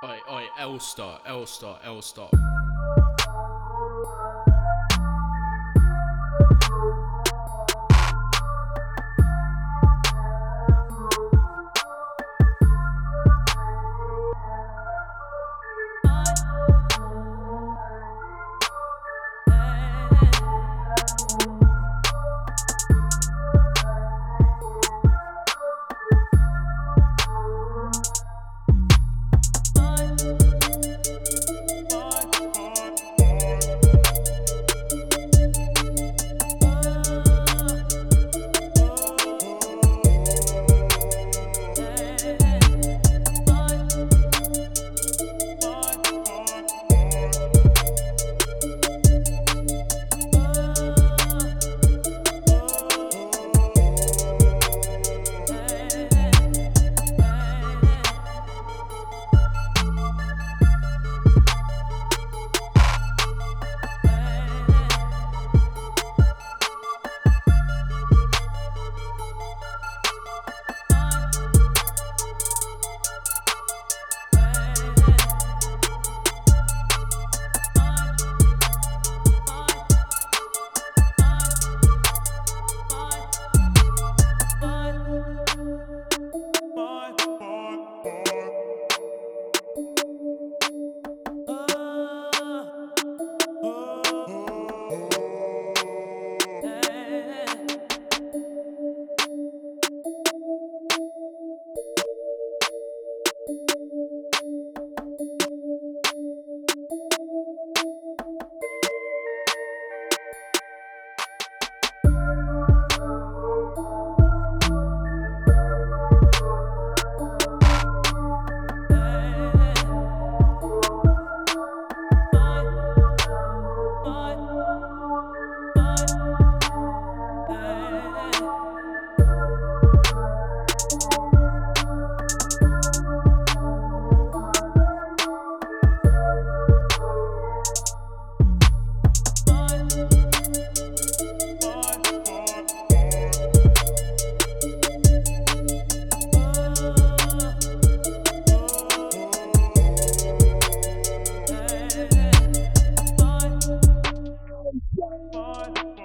Oi, oi, L-Star, L-Star, L-Star. Bye.